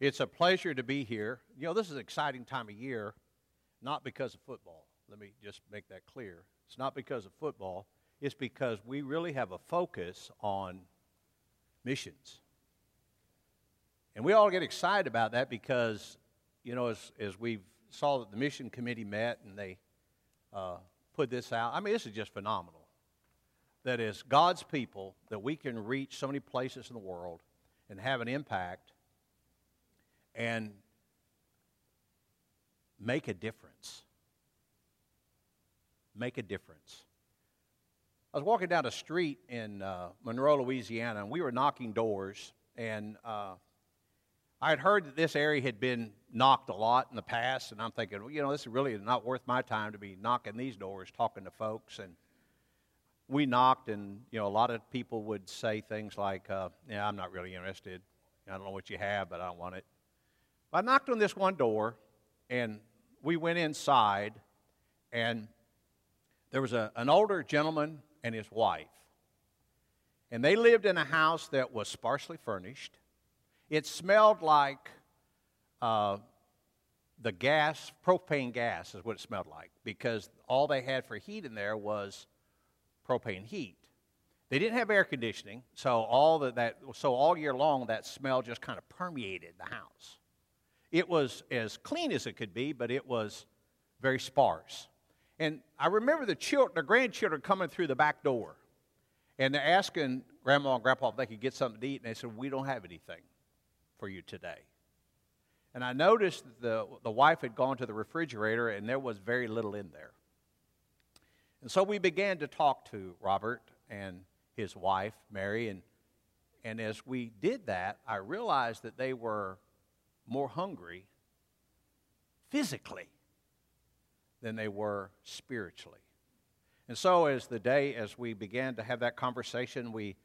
It's a pleasure to be here. You know, this is an exciting time of year, not because of football. Let me just make that clear. It's not because of football, it's because we really have a focus on missions. And we all get excited about that because, you know, as, as we saw that the mission committee met and they uh, put this out, I mean, this is just phenomenal. That is God's people, that we can reach so many places in the world and have an impact and make a difference. Make a difference. I was walking down a street in uh, Monroe, Louisiana, and we were knocking doors. And uh, I had heard that this area had been knocked a lot in the past, and I'm thinking, well, you know, this is really not worth my time to be knocking these doors, talking to folks. And we knocked, and you know, a lot of people would say things like, uh, "Yeah, I'm not really interested. I don't know what you have, but I don't want it." I knocked on this one door, and we went inside, and there was a, an older gentleman and his wife. And they lived in a house that was sparsely furnished. It smelled like uh, the gas, propane gas is what it smelled like, because all they had for heat in there was propane heat. They didn't have air conditioning, so all the, that so all year long that smell just kind of permeated the house. It was as clean as it could be, but it was very sparse. And I remember the children, the grandchildren coming through the back door, and they're asking Grandma and Grandpa if they could get something to eat, and they said, "We don't have anything for you today." And I noticed that the, the wife had gone to the refrigerator, and there was very little in there. And so we began to talk to Robert and his wife, Mary, and, and as we did that, I realized that they were more hungry physically than they were spiritually. And so, as the day, as we began to have that conversation, we,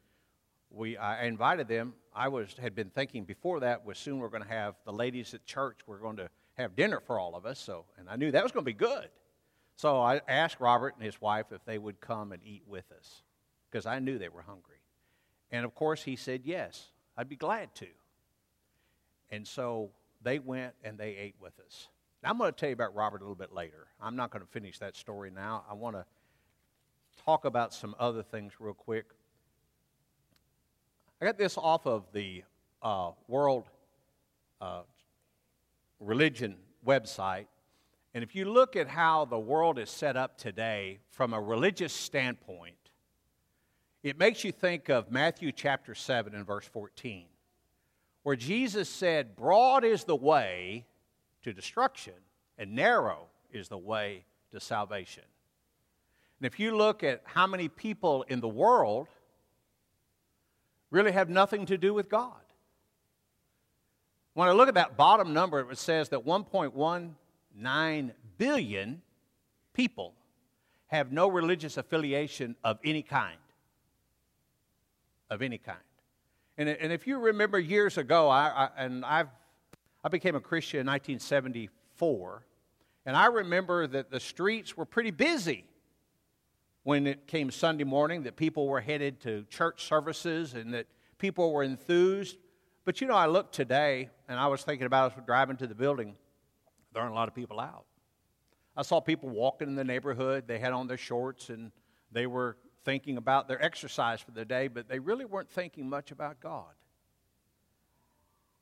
we I invited them. I was had been thinking before that was soon we're going to have the ladies at church. We're going to have dinner for all of us. So, and I knew that was going to be good. So I asked Robert and his wife if they would come and eat with us because I knew they were hungry. And of course, he said yes. I'd be glad to. And so they went and they ate with us. Now, I'm going to tell you about Robert a little bit later. I'm not going to finish that story now. I want to talk about some other things real quick. I got this off of the uh, World uh, Religion website. And if you look at how the world is set up today from a religious standpoint, it makes you think of Matthew chapter 7 and verse 14 where Jesus said, Broad is the way to destruction, and narrow is the way to salvation. And if you look at how many people in the world really have nothing to do with God, when I look at that bottom number, it says that 1.19 billion people have no religious affiliation of any kind. Of any kind. And, and if you remember years ago, I, I, and I've, I became a Christian in 1974, and I remember that the streets were pretty busy when it came Sunday morning, that people were headed to church services and that people were enthused. But you know, I looked today and I was thinking about us driving to the building, there aren't a lot of people out. I saw people walking in the neighborhood, they had on their shorts and they were thinking about their exercise for the day, but they really weren't thinking much about God.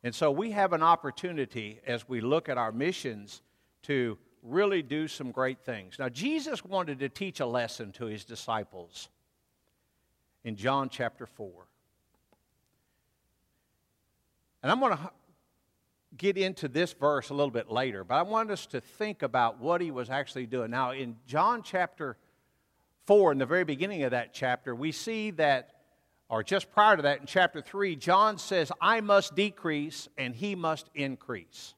And so we have an opportunity as we look at our missions to really do some great things. Now, Jesus wanted to teach a lesson to his disciples in John chapter 4. And I'm going to get into this verse a little bit later, but I want us to think about what he was actually doing. Now, in John chapter 4, in the very beginning of that chapter, we see that, or just prior to that, in chapter 3, John says, I must decrease and he must increase.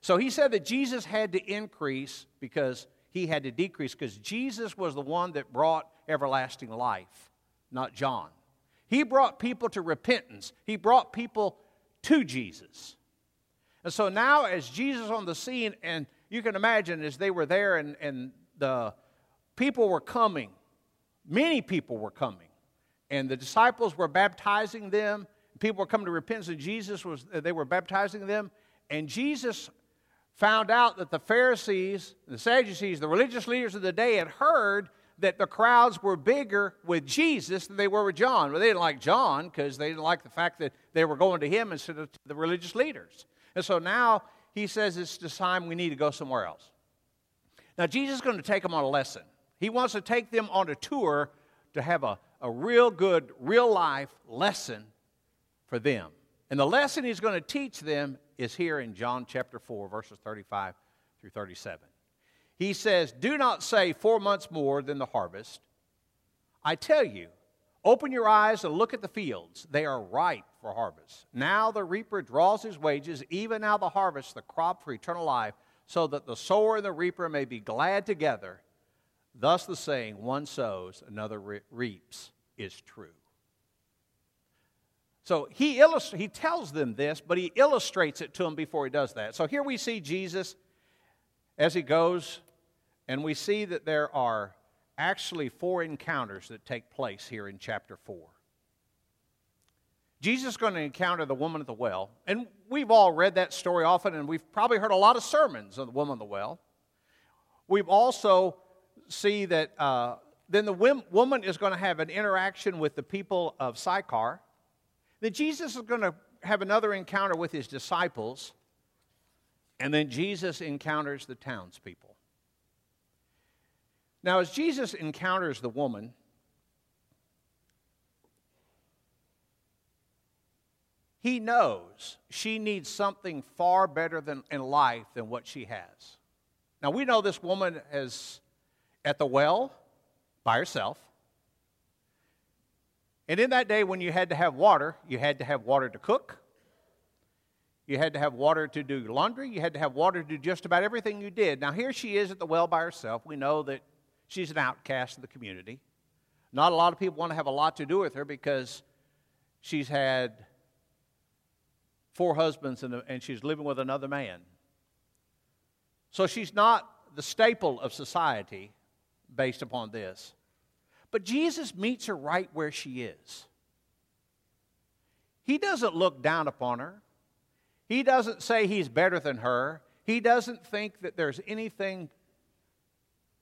So he said that Jesus had to increase because he had to decrease, because Jesus was the one that brought everlasting life, not John. He brought people to repentance, he brought people to Jesus. And so now, as Jesus on the scene, and you can imagine as they were there and, and the people were coming, Many people were coming, and the disciples were baptizing them. People were coming to repentance, and Jesus was, they were baptizing them. And Jesus found out that the Pharisees, the Sadducees, the religious leaders of the day had heard that the crowds were bigger with Jesus than they were with John. Well, they didn't like John because they didn't like the fact that they were going to him instead of the religious leaders. And so now he says it's time we need to go somewhere else. Now, Jesus is going to take them on a lesson. He wants to take them on a tour to have a, a real good, real life lesson for them. And the lesson he's going to teach them is here in John chapter 4, verses 35 through 37. He says, Do not say four months more than the harvest. I tell you, open your eyes and look at the fields. They are ripe for harvest. Now the reaper draws his wages, even now the harvest, the crop for eternal life, so that the sower and the reaper may be glad together. Thus the saying, one sows, another re- reaps, is true. So he, illust- he tells them this, but he illustrates it to them before he does that. So here we see Jesus as he goes, and we see that there are actually four encounters that take place here in chapter 4. Jesus is going to encounter the woman at the well, and we've all read that story often, and we've probably heard a lot of sermons on the woman at the well. We've also see that uh, then the woman is going to have an interaction with the people of Sychar then Jesus is going to have another encounter with his disciples, and then Jesus encounters the townspeople. Now, as Jesus encounters the woman, he knows she needs something far better than, in life than what she has. Now, we know this woman is at the well by herself. And in that day, when you had to have water, you had to have water to cook, you had to have water to do laundry, you had to have water to do just about everything you did. Now, here she is at the well by herself. We know that she's an outcast of the community. Not a lot of people want to have a lot to do with her because she's had four husbands and, and she's living with another man. So she's not the staple of society based upon this. But Jesus meets her right where she is. He doesn't look down upon her. He doesn't say he's better than her. He doesn't think that there's anything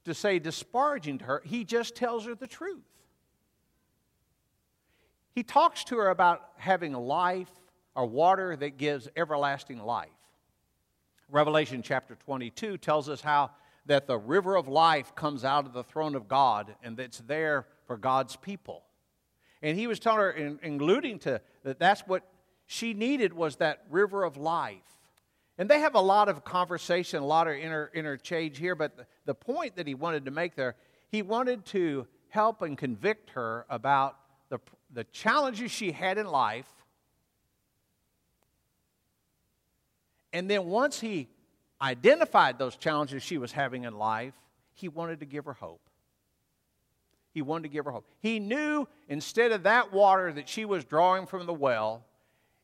to say disparaging to her. He just tells her the truth. He talks to her about having life or water that gives everlasting life. Revelation chapter 22 tells us how that the river of life comes out of the throne of God and that's there for God's people. And he was telling her, in, alluding to that that's what she needed was that river of life. And they have a lot of conversation, a lot of inter, interchange here, but the, the point that he wanted to make there, he wanted to help and convict her about the, the challenges she had in life. And then once he identified those challenges she was having in life, he wanted to give her hope. He wanted to give her hope. He knew instead of that water that she was drawing from the well,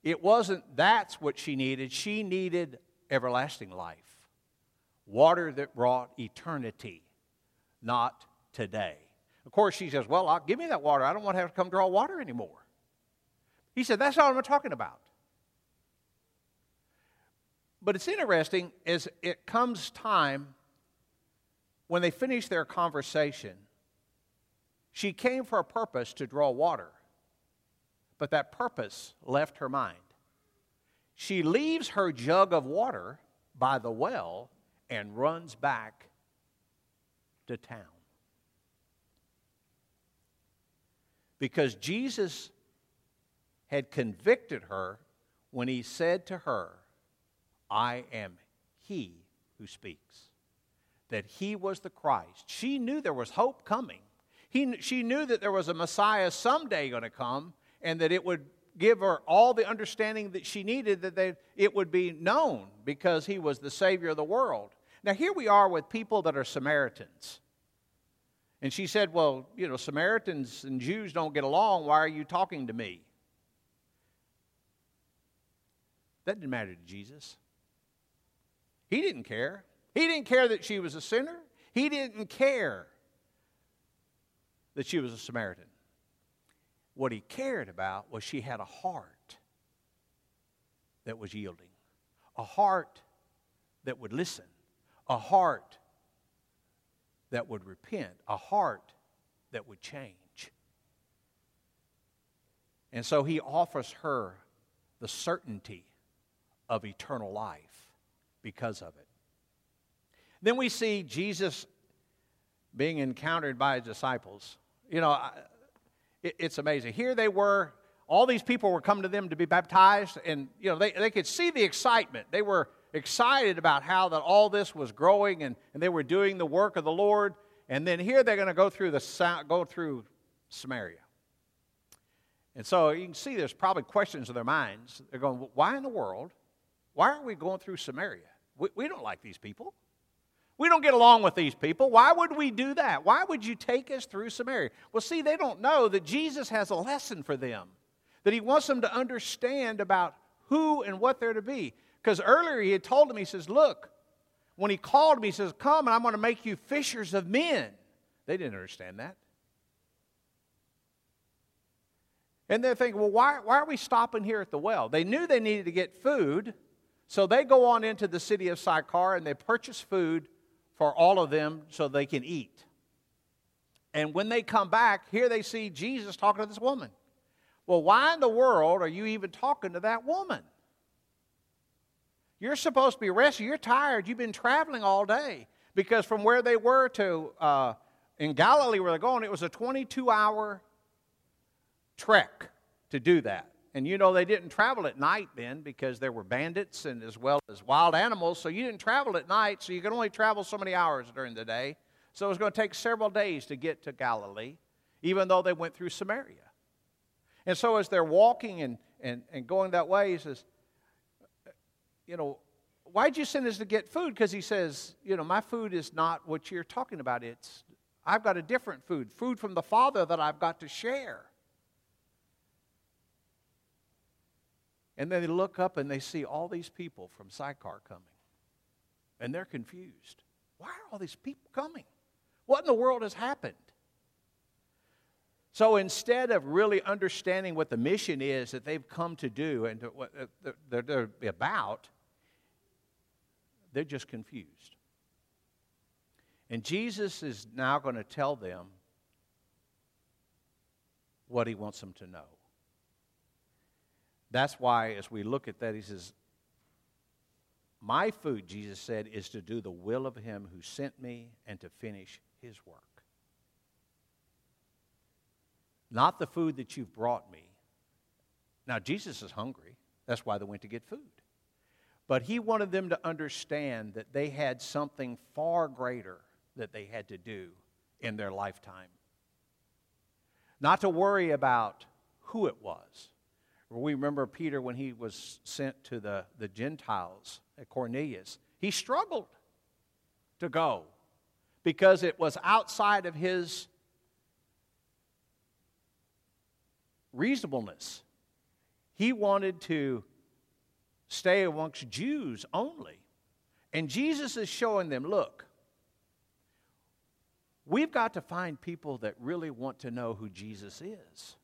it wasn't that's what she needed. She needed everlasting life. Water that brought eternity, not today. Of course, she says, Well, I'll, give me that water. I don't want to have to come draw water anymore. He said, That's not what I'm talking about. But it's interesting as it comes time when they finish their conversation, she came for a purpose to draw water, but that purpose left her mind. She leaves her jug of water by the well and runs back to town. Because Jesus had convicted her when he said to her, I am he who speaks. That he was the Christ. She knew there was hope coming. He, she knew that there was a Messiah someday going to come and that it would give her all the understanding that she needed, that they, it would be known because he was the Savior of the world. Now, here we are with people that are Samaritans. And she said, Well, you know, Samaritans and Jews don't get along. Why are you talking to me? That didn't matter to Jesus. He didn't care. He didn't care that she was a sinner. He didn't care that she was a Samaritan. What he cared about was she had a heart that was yielding, a heart that would listen, a heart that would repent, a heart that would change. And so he offers her the certainty of eternal life because of it. Then we see Jesus being encountered by his disciples. You know, it's amazing. Here they were, all these people were coming to them to be baptized, and, you know, they, they could see the excitement. They were excited about how that all this was growing and, and they were doing the work of the Lord. And then here they're going to go through the go through Samaria. And so you can see there's probably questions in their minds. They're going, why in the world? Why are we going through Samaria? We, we don't like these people. We don't get along with these people. Why would we do that? Why would you take us through Samaria? Well, see, they don't know that Jesus has a lesson for them, that he wants them to understand about who and what they're to be. Because earlier he had told them, he says, Look, when he called me, he says, Come and I'm going to make you fishers of men. They didn't understand that. And they're thinking, well, why, why are we stopping here at the well? They knew they needed to get food, so they go on into the city of Sychar and they purchase food for all of them so they can eat. And when they come back, here they see Jesus talking to this woman. Well, why in the world are you even talking to that woman? You're supposed to be rested. You're tired. You've been traveling all day. Because from where they were to uh, in Galilee, where they're going, it was a 22 hour trek to do that. And you know, they didn't travel at night then because there were bandits and as well as wild animals. So you didn't travel at night, so you could only travel so many hours during the day. So it was going to take several days to get to Galilee, even though they went through Samaria. And so as they're walking and, and, and going that way, he says, You know, why'd you send us to get food? Because he says, You know, my food is not what you're talking about. It's, I've got a different food, food from the Father that I've got to share. And then they look up and they see all these people from Sychar coming. And they're confused. Why are all these people coming? What in the world has happened? So instead of really understanding what the mission is that they've come to do and to, what uh, they're about, they're just confused. And Jesus is now going to tell them what he wants them to know. That's why, as we look at that, he says, My food, Jesus said, is to do the will of him who sent me and to finish his work. Not the food that you've brought me. Now, Jesus is hungry. That's why they went to get food. But he wanted them to understand that they had something far greater that they had to do in their lifetime. Not to worry about who it was we remember Peter when he was sent to the, the Gentiles at Cornelius. He struggled to go because it was outside of his reasonableness. He wanted to stay amongst Jews only. And Jesus is showing them look, we've got to find people that really want to know who Jesus is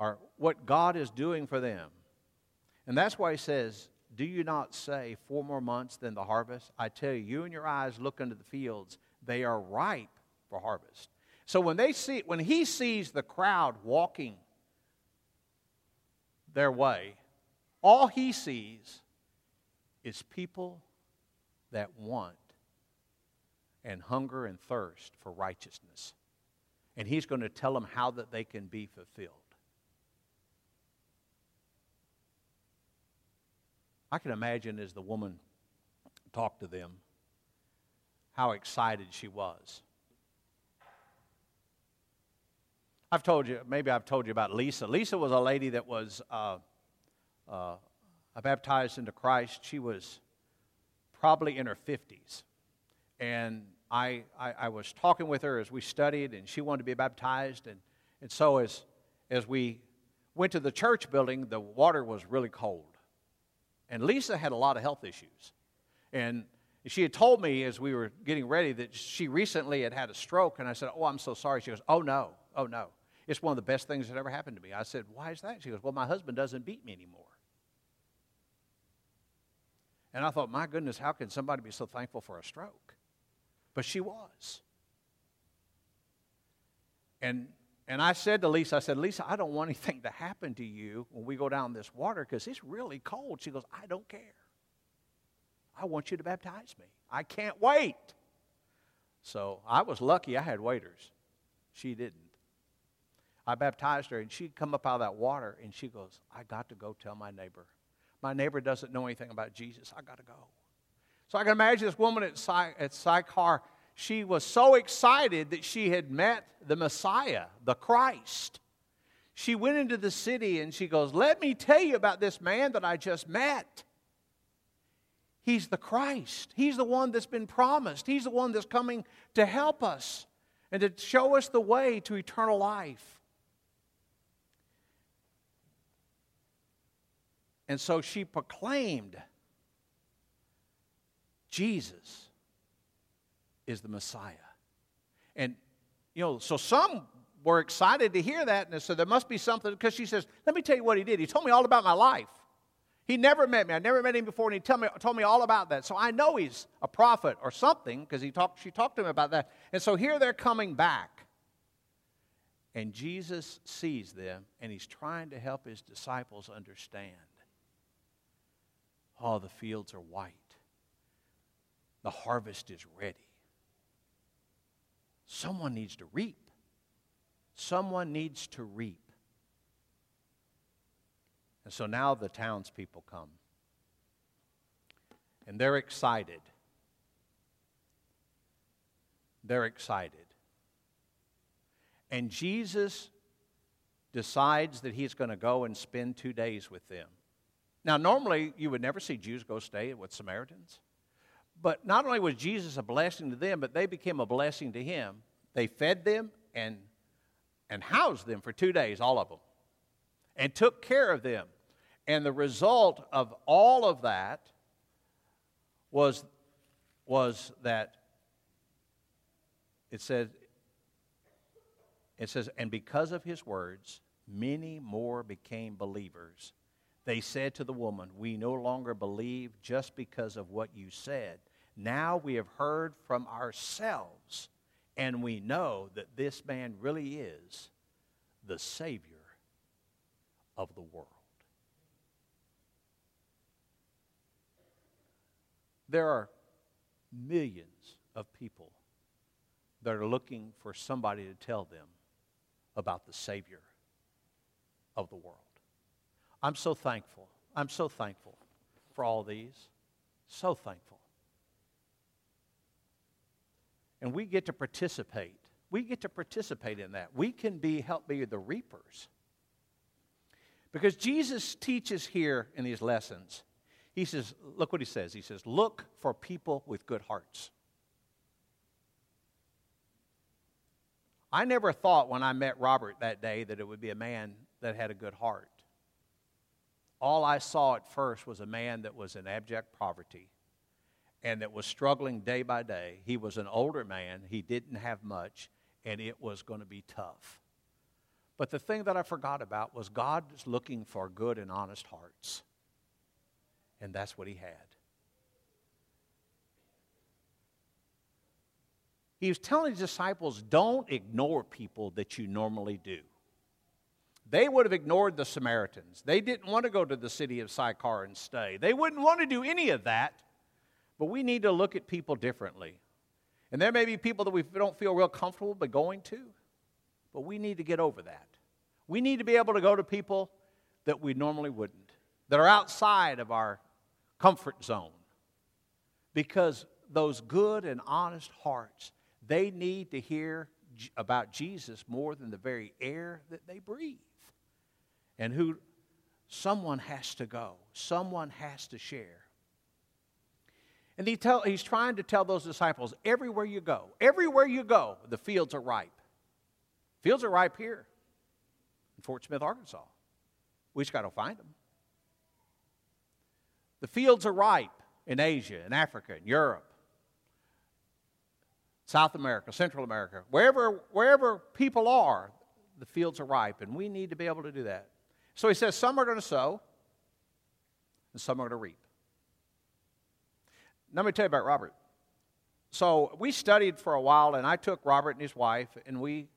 or what God is doing for them. And that's why he says, Do you not say four more months than the harvest? I tell you, you and your eyes look into the fields, they are ripe for harvest. So when they see when he sees the crowd walking their way, all he sees is people that want and hunger and thirst for righteousness. And he's going to tell them how that they can be fulfilled. I can imagine as the woman talked to them how excited she was. I've told you, maybe I've told you about Lisa. Lisa was a lady that was uh, uh, baptized into Christ. She was probably in her 50s. And I, I, I, was talking with her as we studied, and she wanted to be baptized. And, and so, as, as we went to the church building, the water was really cold. And Lisa had a lot of health issues. And she had told me as we were getting ready that she recently had had a stroke. And I said, Oh, I'm so sorry. She goes, Oh, no. Oh, no. It's one of the best things that ever happened to me. I said, Why is that? She goes, Well, my husband doesn't beat me anymore. And I thought, my goodness, how can somebody be so thankful for a stroke? But she was. And and I said to Lisa, I said, Lisa, I don't want anything to happen to you when we go down this water because it's really cold. She goes, I don't care. I want you to baptize me. I can't wait. So I was lucky I had waiters. She didn't. I baptized her, and she'd come up out of that water, and she goes, I got to go tell my neighbor. My neighbor doesn't know anything about Jesus. I got to go. So I can imagine this woman at, Sy- at Sychar she was so excited that she had met the Messiah, the Christ. She went into the city and she goes, Let me tell you about this man that I just met. He's the Christ. He's the one that's been promised. He's the one that's coming to help us and to show us the way to eternal life. And so she proclaimed Jesus is the Messiah. And, you know, so some were excited to hear that, and they said, There must be something, because she says, Let me tell you what he did. He told me all about my life. He never met me. I never met him before, and he told me, told me all about that. So I know he's a prophet or something, because he talked, she talked to him about that. And so here they're coming back. And Jesus sees them, and he's trying to help his disciples understand. Oh, the fields are white. The harvest is ready. Someone needs to reap. Someone needs to reap. And so now the townspeople come. And they're excited. They're excited. And Jesus decides that he's going to go and spend two days with them. Now, normally you would never see Jews go stay with Samaritans. But not only was Jesus a blessing to them, but they became a blessing to him. They fed them and, and housed them for two days, all of them, and took care of them. And the result of all of that was, was that it said, it says, and because of his words, many more became believers. They said to the woman, We no longer believe just because of what you said. Now we have heard from ourselves, and we know that this man really is the Savior of the world. There are millions of people that are looking for somebody to tell them about the Savior of the world. I'm so thankful. I'm so thankful for all these. So thankful. And we get to participate. We get to participate in that. We can be help be the reapers. Because Jesus teaches here in these lessons. He says, look what he says. He says, look for people with good hearts. I never thought when I met Robert that day that it would be a man that had a good heart. All I saw at first was a man that was in abject poverty and that was struggling day by day. He was an older man, he didn't have much, and it was going to be tough. But the thing that I forgot about was God is looking for good and honest hearts. And that's what he had. He was telling his disciples, don't ignore people that you normally do. They would have ignored the Samaritans. They didn't want to go to the city of Sychar and stay. They wouldn't want to do any of that but we need to look at people differently. And there may be people that we don't feel real comfortable but going to, but we need to get over that. We need to be able to go to people that we normally wouldn't, that are outside of our comfort zone. Because those good and honest hearts, they need to hear about Jesus more than the very air that they breathe. And who someone has to go, someone has to share. And he tell, he's trying to tell those disciples everywhere you go, everywhere you go, the fields are ripe. Fields are ripe here in Fort Smith, Arkansas. We just got to find them. The fields are ripe in Asia, in Africa, in Europe, South America, Central America, wherever, wherever people are, the fields are ripe, and we need to be able to do that. So he says some are going to sow, and some are going to reap. Let me tell you about Robert. So we studied for a while, and I took Robert and his wife, and we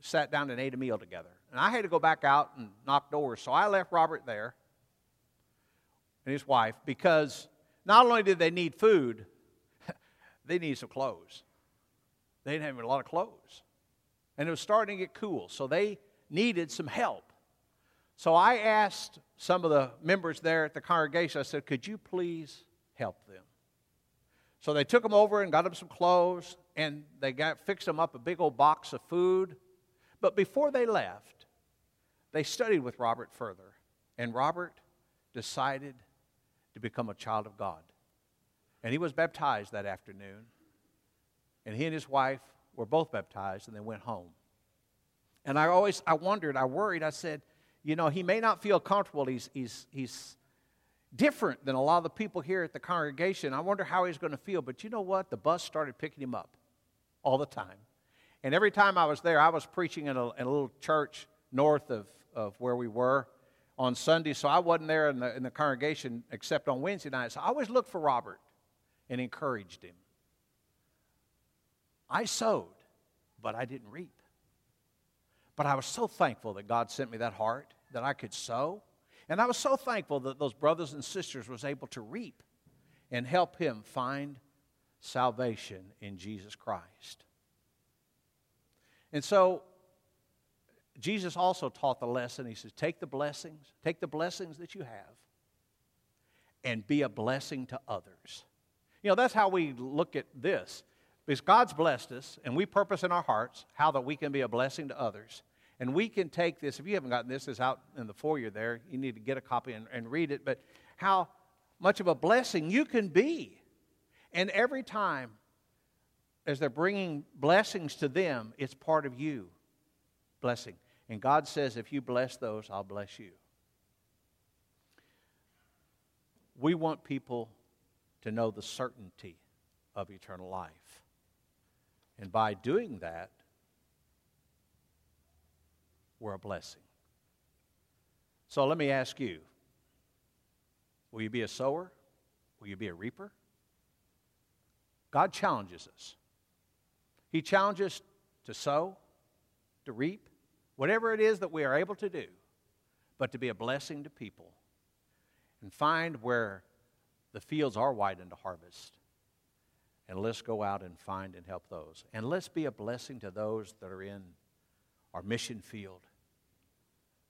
sat down and ate a meal together. And I had to go back out and knock doors, so I left Robert there and his wife because not only did they need food, they needed some clothes. They didn't have a lot of clothes. And it was starting to get cool, so they needed some help. So I asked some of the members there at the congregation, I said, Could you please help them? So they took him over and got him some clothes, and they got fixed him up a big old box of food. But before they left, they studied with Robert further, and Robert decided to become a child of God. And he was baptized that afternoon, and he and his wife were both baptized, and they went home. And I always, I wondered, I worried, I said, you know, he may not feel comfortable. He's, he's, he's different than a lot of the people here at the congregation. I wonder how he's going to feel. But you know what? The bus started picking him up all the time. And every time I was there, I was preaching in a, in a little church north of, of where we were on Sunday. So I wasn't there in the, in the congregation except on Wednesday night. So I always looked for Robert and encouraged him. I sowed, but I didn't reap. But I was so thankful that God sent me that heart that I could sow and I was so thankful that those brothers and sisters was able to reap and help him find salvation in Jesus Christ. And so Jesus also taught the lesson. He says, Take the blessings, take the blessings that you have, and be a blessing to others. You know, that's how we look at this. Because God's blessed us, and we purpose in our hearts how that we can be a blessing to others. And we can take this, if you haven't gotten this, it's out in the foyer there. You need to get a copy and, and read it. But how much of a blessing you can be. And every time, as they're bringing blessings to them, it's part of you blessing. And God says, if you bless those, I'll bless you. We want people to know the certainty of eternal life. And by doing that, we're a blessing. So let me ask you will you be a sower? Will you be a reaper? God challenges us. He challenges to sow, to reap, whatever it is that we are able to do, but to be a blessing to people and find where the fields are white into harvest. And let's go out and find and help those. And let's be a blessing to those that are in our mission field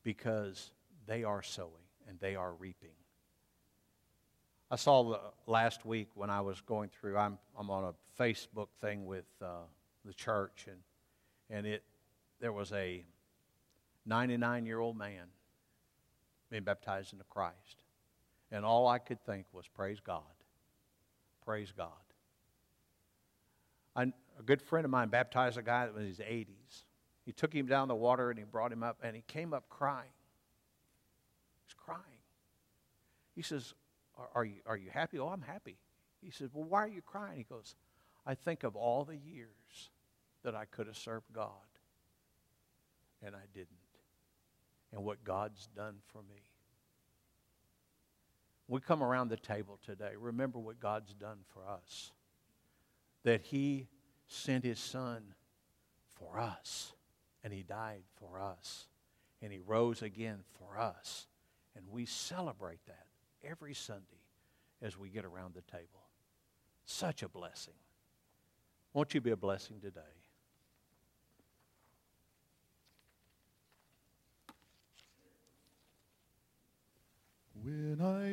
because they are sowing and they are reaping. I saw last week when I was going through, I'm, I'm on a Facebook thing with uh, the church, and, and it, there was a 99 year old man being baptized into Christ. And all I could think was, Praise God. Praise God. I, a good friend of mine baptized a guy that was in his 80s. He took him down the water and he brought him up, and he came up crying. He's crying. He says, are, are, you, are you happy? Oh, I'm happy. He says, Well, why are you crying? He goes, I think of all the years that I could have served God, and I didn't, and what God's done for me. We come around the table today. Remember what God's done for us. That He sent His Son for us and he died for us, and he rose again for us. And we celebrate that every Sunday as we get around the table. Such a blessing. Won't you be a blessing today? When I